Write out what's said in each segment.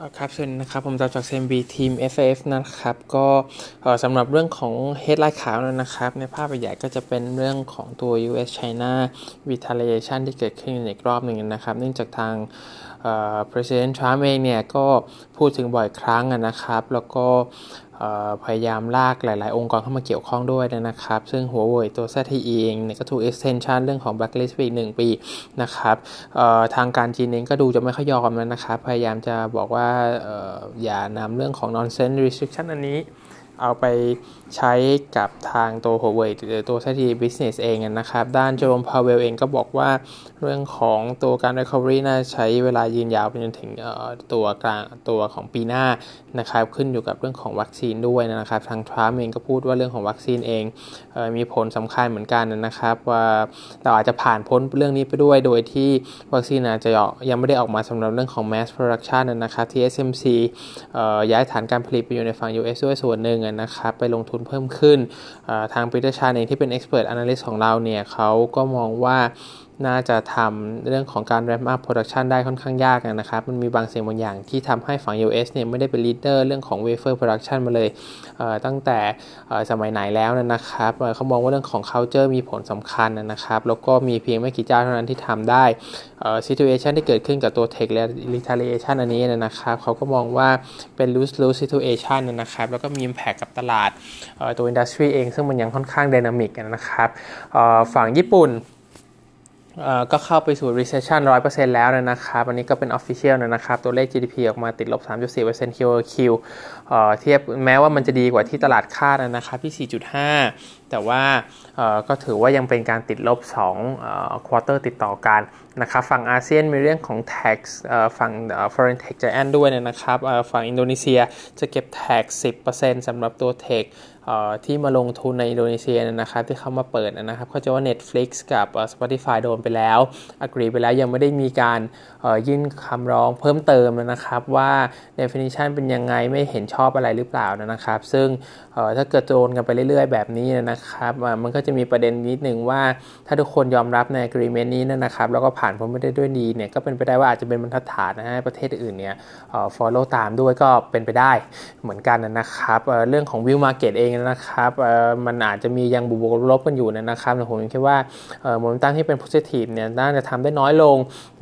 ครับสวัสดีนะครับผมจากจากเซมบีทีม FAF นะครับ ก็สำหรับเรื่องของเฮดไลน์ขาวนะครับ ในภาพใหญ่ก็จะเป็นเรื่องของตัว US China retaliation ที่เกิดขึ้นอีกรอบหนึ่งนะครับ เนื่องจากทาง President Trump เองเนี่ย ก็พูดถึงบ่อยครั้งนะครับ แล้วก็ พยายามลากหลาย ๆ องค์กรเข้ามาเกี่ยวข้องด้วยนะครับ ซึ่งหัวเว่ยตัว ZTE เองเนี่ยก็ถูก extension เรื่องของ blacklist ไปอีกหนึ่งปีนะครับทางการจีนเองก็ดูจะไม่ค่อยยอมแล้วนะครับ พยายามจะบอกว่าอย่านำเรื่องของ nonsense restriction อันนี้ เอาไปใช้กับทางตัว Huawei หรือตัวที Business เองนะครับ ด้านโจมพาวเวลเองก็บอกว่าเรื่องของตัวการ recovery น่าใช้เวลายืนยาวไปจนถึงตัวกลางตัวของปีหน้านะครับ ขึ้นอยู่กับเรื่องของวัคซีนด้วยนะครับ ทางทรัมป์เองก็พูดว่าเรื่องของวัคซีนเองมีผลสำคัญเหมือนกันนะครับ ว่าเราอาจจะผ่านพ้นเรื่องนี้ไปด้วยโดยที่วัคซีนอาจจะยังไม่ได้ออกมาสำหรับเรื่องของ mass production นะครับ TSMC ย้ายฐานการผลิตไปอยู่ในฝั่ง US ด้วยส่วนหนึ่งนะครับไปลงทุนเพิ่มขึ้น ทางปีเตอร์ชาเองที่เป็น expert analyst ของเราเนี่ยเขาก็มองว่า น่าจะทำเรื่องของการ ramp up production ได้ค่อนข้างยากนะครับ มันมีบางสิ่งบางอย่างที่ทำให้ฝั่ง US เนี่ยไม่ได้เป็น leader เรื่องของ wafer production มาเลยตั้งแต่สมัยไหนแล้วนะครับเขามองว่าเรื่องของ culture มีผลสำคัญนะครับ แล้วก็มีเพียงไม่กี่เจ้าเท่านั้นที่ทำได้ situation ที่เกิดขึ้นกับตัว tech และ retaliation อันนี้นะครับ เขาก็มองว่าเป็น lose lose situation นะครับ แล้วก็มี impact กับตลาดตัว industry เองซึ่งมันยังค่อนข้าง dynamic นะครับฝั่งญี่ปุ่น ก็เข้าไปสู่ recession 100%แล้วนะครับ อันนี้ก็เป็น official นะครับ ตัวเลข GDP ออกมาติดลบ 3.4% QOQ เทียบแม้ว่ามันจะดีกว่าที่ตลาดคาดนะครับที่ 4.5 แต่ว่าก็ถือว่ายังเป็นการติดลบ2 quarter ติดต่อกันนะครับ ฝั่งอาเซียนมีเรื่องของ tax ฝั่ง foreign tax giant ด้วยนะครับ ฝั่งอินโดนีเซียจะเก็บ tax 10%สำหรับตัว tech ที่มาลงทุนในอินโดนีเซียนะครับที่เขามาเปิดนะครับเขาจะว่า Netflix กับ Spotify โดนไปแล้วอกรีไปแล้วยังไม่ได้มีการยื่นคำร้องเพิ่มเติมนะครับว่า definition เป็นยังไงไม่เห็นชอบอะไรหรือเปล่านะครับ ซึ่ง ถ้าเกิดโดนกันไปเรื่อยๆ แบบนี้นะครับ มันก็จะมีประเด็นนิดหนึ่งว่าถ้าทุกคนยอมรับใน agreement นี้นะครับ แล้วก็ผ่านพ้นไปได้ด้วยดีเนี่ยก็เป็นไปได้ว่าอาจจะเป็นบรรทัดฐานนะฮะประเทศอื่นเนี่ย follow ตามด้วยก็เป็นไปได้เหมือนกันนะครับเรื่องของ view market เองนะครับมันอาจจะมียังบวกลบกันอยู่นะครับแต่ผมคิดว่าโมเมนตัมที่เป็น positive เนี่ยน่าจะทำได้น้อยลง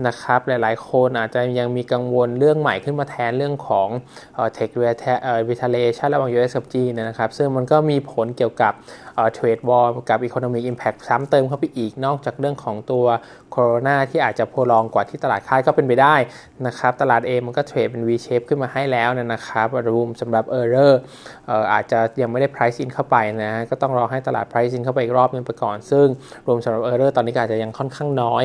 นะครับหลายๆ คนอาจจะยังมีกังวลเรื่องใหม่ขึ้นมาแทนเรื่องของ tech retaliation ระหว่าง US กับจีนนะครับซึ่งมันก็มีผลเกี่ยวกับเทรดวอลกับ Economic Impact ซ้ำเติมเข้าไปอีกนอกจากเรื่องของตัวโคโรนาที่อาจจะโพลองกว่าที่ตลาดคาดก็เป็นไปได้นะครับ ตลาดเองมันก็เทรดเป็น V shape ขึ้นมาให้แล้วนะครับรูมสำหรับ Error อาจจะยังไม่ได้ price in เข้าไปนะก็ต้องรอให้ตลาด price in เข้าไปอีกรอบนึงไปก่อน ซึ่งรวมสำหรับ Error ตอนนี้อาจจะยังค่อนข้างน้อย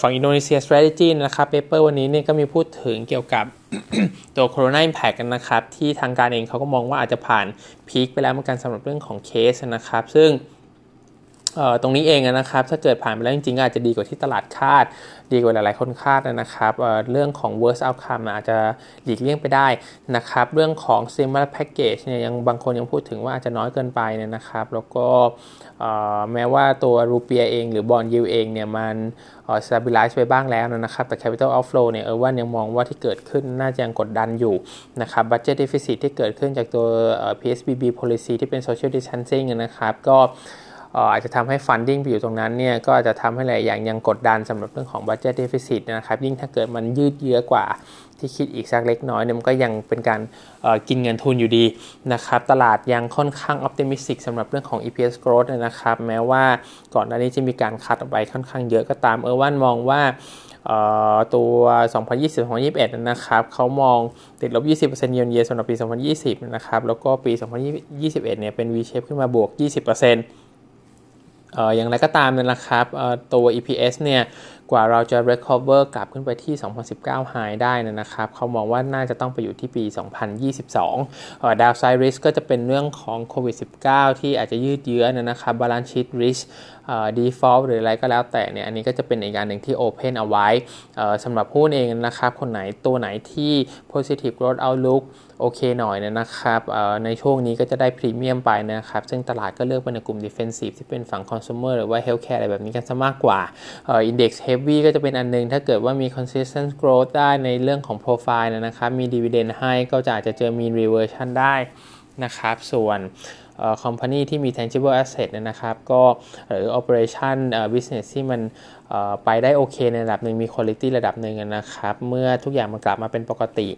ฝั่งอินโดนีเซีย strategy นะครับเปเปอร์วันนี้เนี่ยก็มีพูดถึงเกี่ยวกับ ตัวโคโรนาอิมแพกกันนะครับ ที่ทางการเองเขาก็มองว่าอาจจะผ่านพีคไปแล้วเหมือนกันสำหรับเรื่องของเคสนะครับ ซึ่ง ตรงนี้เองนะครับถ้าเกิดผ่านไปแล้วจริงๆอาจจะดีกว่าที่ตลาดคาด ดีกว่าหลายๆคนคาดนะครับเเรื่องของ worst outcome อาจจะหลีกเลี่ยงไปได้นะครับเรื่องของ stimulus package เนี่ยยังบางคนยังพูดถึงว่าอาจจะน้อยเกินไปเนี่ยนะครับแล้วก็แม้ว่าตัวรูเปียเองหรือบอลยูเองเนี่ยมัน stabilize ไปบ้างแล้วนะครับแต่ capital outflow เนี่ยเออว่ายังมองว่าที่เกิดขึ้นน่าจะยังกดดันอยู่นะครับ budget deficit ที่เกิดขึ้นจากตัว PSBB policy ที่เป็น social distancing นะครับก็ อาจจะทำให้ funding ไปอยู่ตรงนั้นเนี่ยก็อาจจะทำให้หลายอย่างยังกดดันสำหรับเรื่องของ budget deficit นะครับ ยิ่งถ้าเกิดมันยืดเยื้อกว่าที่คิดอีกสักเล็กน้อยเนี่ยมันก็ยังเป็นการกินเงินทุนอยู่ดีนะครับ ตลาดยังค่อนข้าง optimistic สำหรับเรื่องของ EPS growth นะครับ แม้ว่าก่อนหน้านี้จะมีการคัดออกไปค่อนข้างเยอะก็ตามเออวันมองว่าตัว 2020-2021 นะครับ เขามองติดลบ 20%เยนเยสำหรับปี 2020 นะครับ แล้วก็ปี 2021 เนี่ย เป็น V shape ขึ้นมาบวก 20% อย่างไรก็ตามนะครับตัว EPS เนี่ยกว่าเราจะ recover กลับขึ้นไปที่ 2019 high ได้นะครับ เขามองว่าน่าจะต้องไปอยู่ที่ปี 2022 downside risk ก็จะเป็นเรื่องของโควิด -19 ที่อาจจะยืดเยื้อนะครับ balance sheet risk default หรืออะไรก็แล้วแต่เนี่ยอันนี้ก็จะเป็นอีกการหนึ่งที่ open เอาไว้สำหรับหุ้นเองนะครับ คนไหนตัวไหนที่ positive growth outlook โอเคหน่อยนะครับในช่วงนี้ก็จะได้พรีเมียมไปนะครับ ซึ่งตลาดก็เลือกไปในกลุ่ม defensive ที่เป็นฝั่ง consumer หรือว่า healthcare อะไรแบบนี้กันซะมากกว่า index heavy ก็จะเป็นอันนึง ถ้าเกิดว่ามี consistent growth ได้ในเรื่องของ profile นะครับมี dividend ให้ก็จะอาจจะเจอ mean reversion ได้ นะครับ ส่วนคอมพานีที่มี tangible asset นะครับ ก็หรือ operation business ที่มันไปได้โอเคในระดับหนึ่งมีคุณภาพระดับหนึ่งนะครับ เมื่อทุกอย่างมันกลับมาเป็นปกติ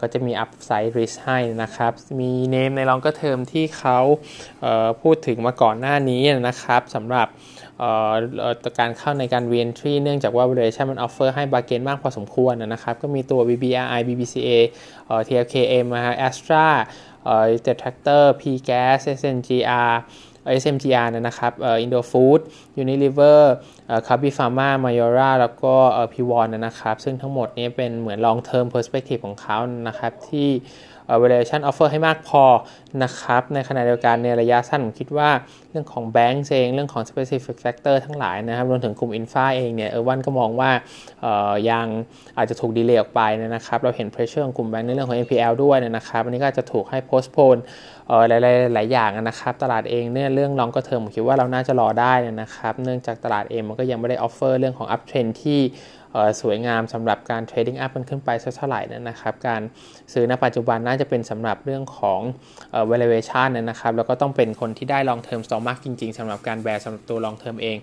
ก็จะมี upside risk ให้นะครับ มีเนมใน long term ที่เขาพูดถึงมาก่อนหน้านี้นะครับสำหรับการเข้าในการ re-entry เนื่องจากว่า valuation มัน offer ให้ bargain มากพอสมควรนะครับ ก็มีตัว BBRI BBCA TLKM Astra เอ่อ Detractor P-Gas SNGR SMGR นะครับเอ่ อ Indofood Unilever เอ่อ Kabi Pharma Mayora แล้วก็เอ่อ P1 นะครับ ซึ่งทั้งหมดนี้เป็นเหมือน long term perspective ของเขานะครับ ที่ valuation offer ให้มากพอนะครับ ในขณะเดียวกันในระยะสั้นผมคิดว่าเรื่องของแบงก์เอง เรื่องของ specific factor ทั้งหลายนะครับ รวมถึงกลุ่ม infra เองเนี่ยเออมันก็มองว่ายังอาจจะถูก delay ออกไปนะครับ เราเห็น pressure ของกลุ่มแบงก์ในเรื่องของ NPL ด้วยนะครับ อันนี้ก็จะถูกให้ postpone หลายๆหลายอย่างนะครับ ตลาดเองเนี่ยเรื่อง longer term ผมคิดว่าเราน่าจะรอได้นะครับ เนื่องจากตลาดเองมันก็ยังไม่ได้ offer เรื่องของ uptrend ที่ สวยงามสำหรับการเทรดดิ้งอัพมันขึ้นไปสักเท่าไหร่นะครับ การซื้อณปัจจุบันน่าจะเป็นสำหรับเรื่องของ valuation นะครับ แล้วก็ต้องเป็นคนที่ได้ long term stock mark จริง ๆสำหรับการแบร์สำหรับตัว long term เอง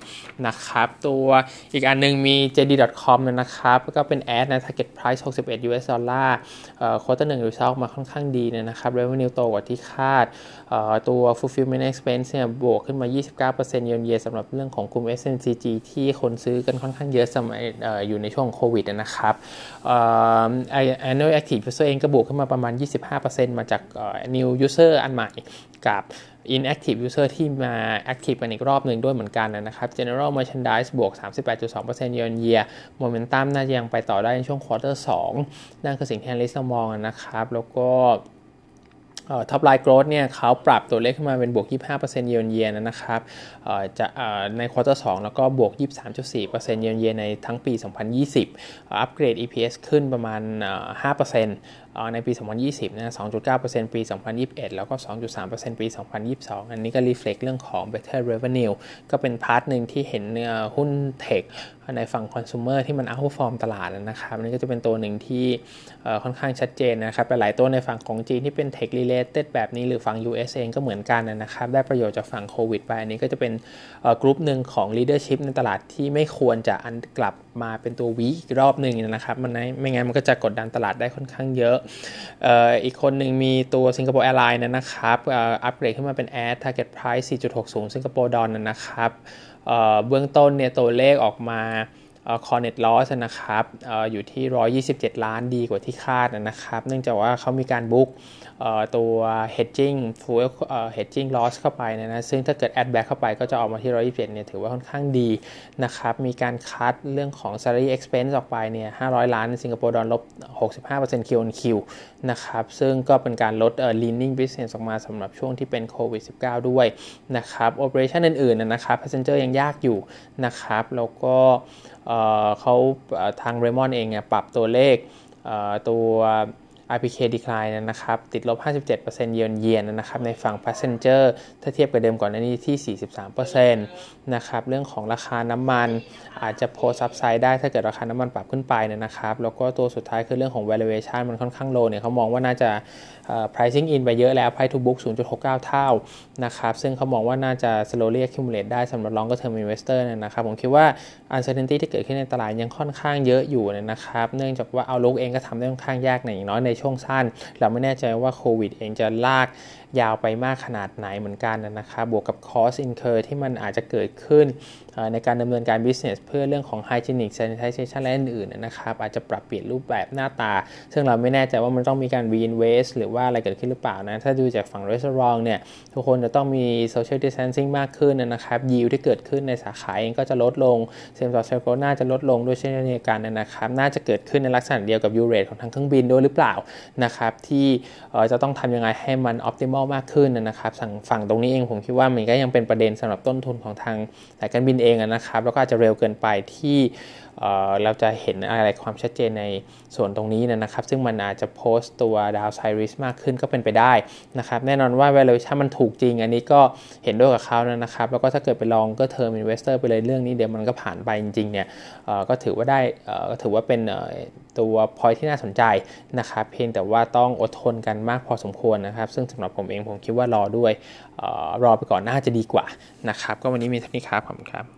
นะครับ ตัวอีกอันนึงมี JD.com นะครับ ก็เป็นแอดนะ target price 61 US ดอลลาร์ควอเตอร์หนึ่งรีซอลมาค่อนข้างดีนะครับ revenue โตกว่าที่คาดตัว fulfillment expense เนี่ยบวกขึ้นมา 29%เยือนเยียสำหรับเรื่องของกลุ่ม SNCG ที่คนซื้อกันค่อนข้างเยอะสมัยอยูู่่ในช่วงโควิดนะครับ annual active user เองก็บวกขึ้นมาประมาณ 25%มาจาก new user อันใหม่กับ inactive user ที่มา active กันอีกรอบหนึ่งด้วยเหมือนกันนะครับ general merchandise บวก 38.2% year on year momentum น่าจะยังไปต่อได้ในช่วง quarter 2 นั่นคือสิ่งที่ analyst มองนะครับ แล้วก็ ท็อปไลน์โกรดเนี่ยเขาปรับตัวเลขขึ้นมาเป็นบวก 25%เยนเยนนะครับจะใน quarter 2แล้วก็บวก 23.4%เยนเยนในทั้งปี 2020 upgrade EPS ขึ้นประมาณ 5% ในปี 2020 นะ 2.9%ปี 2021 แล้วก็ 2.3%ปี 2022 อันนี้ก็ reflect เรื่องของ better revenue ก็เป็น part หนึ่งที่เห็นหุ้นเทคในฝั่งคอน sumer ที่มัน outperform ตลาดนะครับนี่ก็จะเป็นตัวหนึ่งที่ค่อนข้างชัดเจนนะครับหลายตัวในฝั่งของจีนที่เป็น tech related แบบนี้หรือฝั่ง US เองก็เหมือนกันนะครับ ได้ประโยชน์จากฝั่งโควิดไป อันนี้ก็จะเป็นกลุ่มหนึ่งของ leadership ในตลาดที่ไม่ควรจะอันกลับมาเป็นตัว V อีกรอบหนึ่งนะครับ มันไม่งั้นมันก็จะกดดันตลาดได้ค่อนข้างเยอะอีกคนหนึ่งมีตัวสิงคโปร์แอร์ไลน์นะครับอัปเกรดขึ้นมาเป็นแอด target price 4.60สิงคโปร์ดอลนะครับเบื้องต้นเนี่ยตัวเลขออกมา core net loss นะครับอยู่ที่ 127 ล้านดีกว่าที่คาดนะครับ เนื่องจากว่าเขามีการ book ตัว hedging fuel hedging loss เข้าไปนะนะซึ่งถ้าเกิด add back เข้าไปก็จะออกมาที่ 127 เนี่ยถือว่าค่อนข้างดีนะครับ มีการคัดเรื่องของ salary expense ออกไปเนี่ย 500 ล้านสิงคโปร์ดอลลบ 65% Q on Q นะครับ ซึ่งก็เป็นการลด leaning business ออกมาสำหรับช่วงที่เป็นโควิด -19 ด้วยนะครับ operation อื่นๆนะครับ passenger ยังยากอยู่นะครับ แล้วก็ เขาทางเรมอนเองเนี่ยปรับตัวเลขตัว RPK decline นะครับ ติดลบ 57%เยือนเยียนนะครับ ในฝั่ง passenger ถ้าเทียบกับเดิมก่อนหน้านี้ที่ 43%นะครับ เรื่องของราคาน้ำมันอาจจะ pose upside ได้ถ้าเกิดราคาน้ำมันปรับขึ้นไปนะครับ แล้วก็ตัวสุดท้ายคือเรื่องของ valuation มันค่อนข้าง low เนี่ยเขามองว่าน่าจะ pricing in ไปเยอะแล้ว price to book 0.69 เท่านะครับ ซึ่งเขามองว่าน่าจะ slowly accumulate ได้สำหรับ longer term investor นะครับ ผมคิดว่า uncertainty ที่เกิดขึ้นในตลาดยังค่อนข้างเยอะอยู่นะครับ เนื่องจากว่าเอาลุกเองก็ทำได้ค่อนข้างยากในอย่างน้อยในช่วงสั้น เราไม่แน่ใจว่าโควิดเองจะลาก ยาวไปมากขนาดไหนเหมือนกันนะครับ บวกกับ cost incur ที่มันอาจจะเกิดขึ้นในการดำเนินการ business เพื่อเรื่องของ hygienic sanitization และอื่นๆนะครับ อาจจะปรับเปลี่ยนรูปแบบหน้าตา ซึ่งเราไม่แน่ใจว่ามันต้องมีการ reinvest หรือว่าอะไรเกิดขึ้นหรือเปล่านะ ถ้าดูจากฝั่ง restaurant เนี่ย ทุกคนจะต้องมี social distancing มากขึ้นนะครับ yield ที่เกิดขึ้นในสาขาเองก็จะลดลง same store sales growth น่าจะลดลงด้วยเช่นเดียวกันนะครับ น่าจะเกิดขึ้นในลักษณะเดียวกับ yield rate ของทางเครื่องบินด้วยหรือเปล่านะครับที่จะต้องทำยังไงให้มัน optimal มากขึ้นนะครับฝั่งตรงนี้เองผมคิดว่ามันก็ยังเป็นประเด็นสำหรับต้นทุนของทางสายการบินเองนะครับ แล้วก็อาจจะเร็วเกินไปที่เราจะเห็นอะไรความชัดเจนในส่วนตรงนี้นะครับ ซึ่งมันอาจจะโพสต์ตัว downside risk มากขึ้นก็เป็นไปได้นะครับ แน่นอนว่า valuation มันถูกจริง อันนี้ก็เห็นด้วยกับเขานะครับ แล้วก็ถ้าเกิดไป longer term investor ไปเลยเรื่องนี้เดี๋ยวมันก็ผ่านไปจริงๆเนี่ยก็ถือว่าได้ก็ถือว่าเป็นตัว point ที่น่าสนใจนะครับ เพียงแต่ว่าต้องอดทนกันมากพอสมควรนะครับ ซึ่งสำหรับผมเองผมคิดว่ารอด้วยรอไปก่อนน่าจะดีกว่านะครับ ก็วันนี้มีเท่านี้ครับผมครับ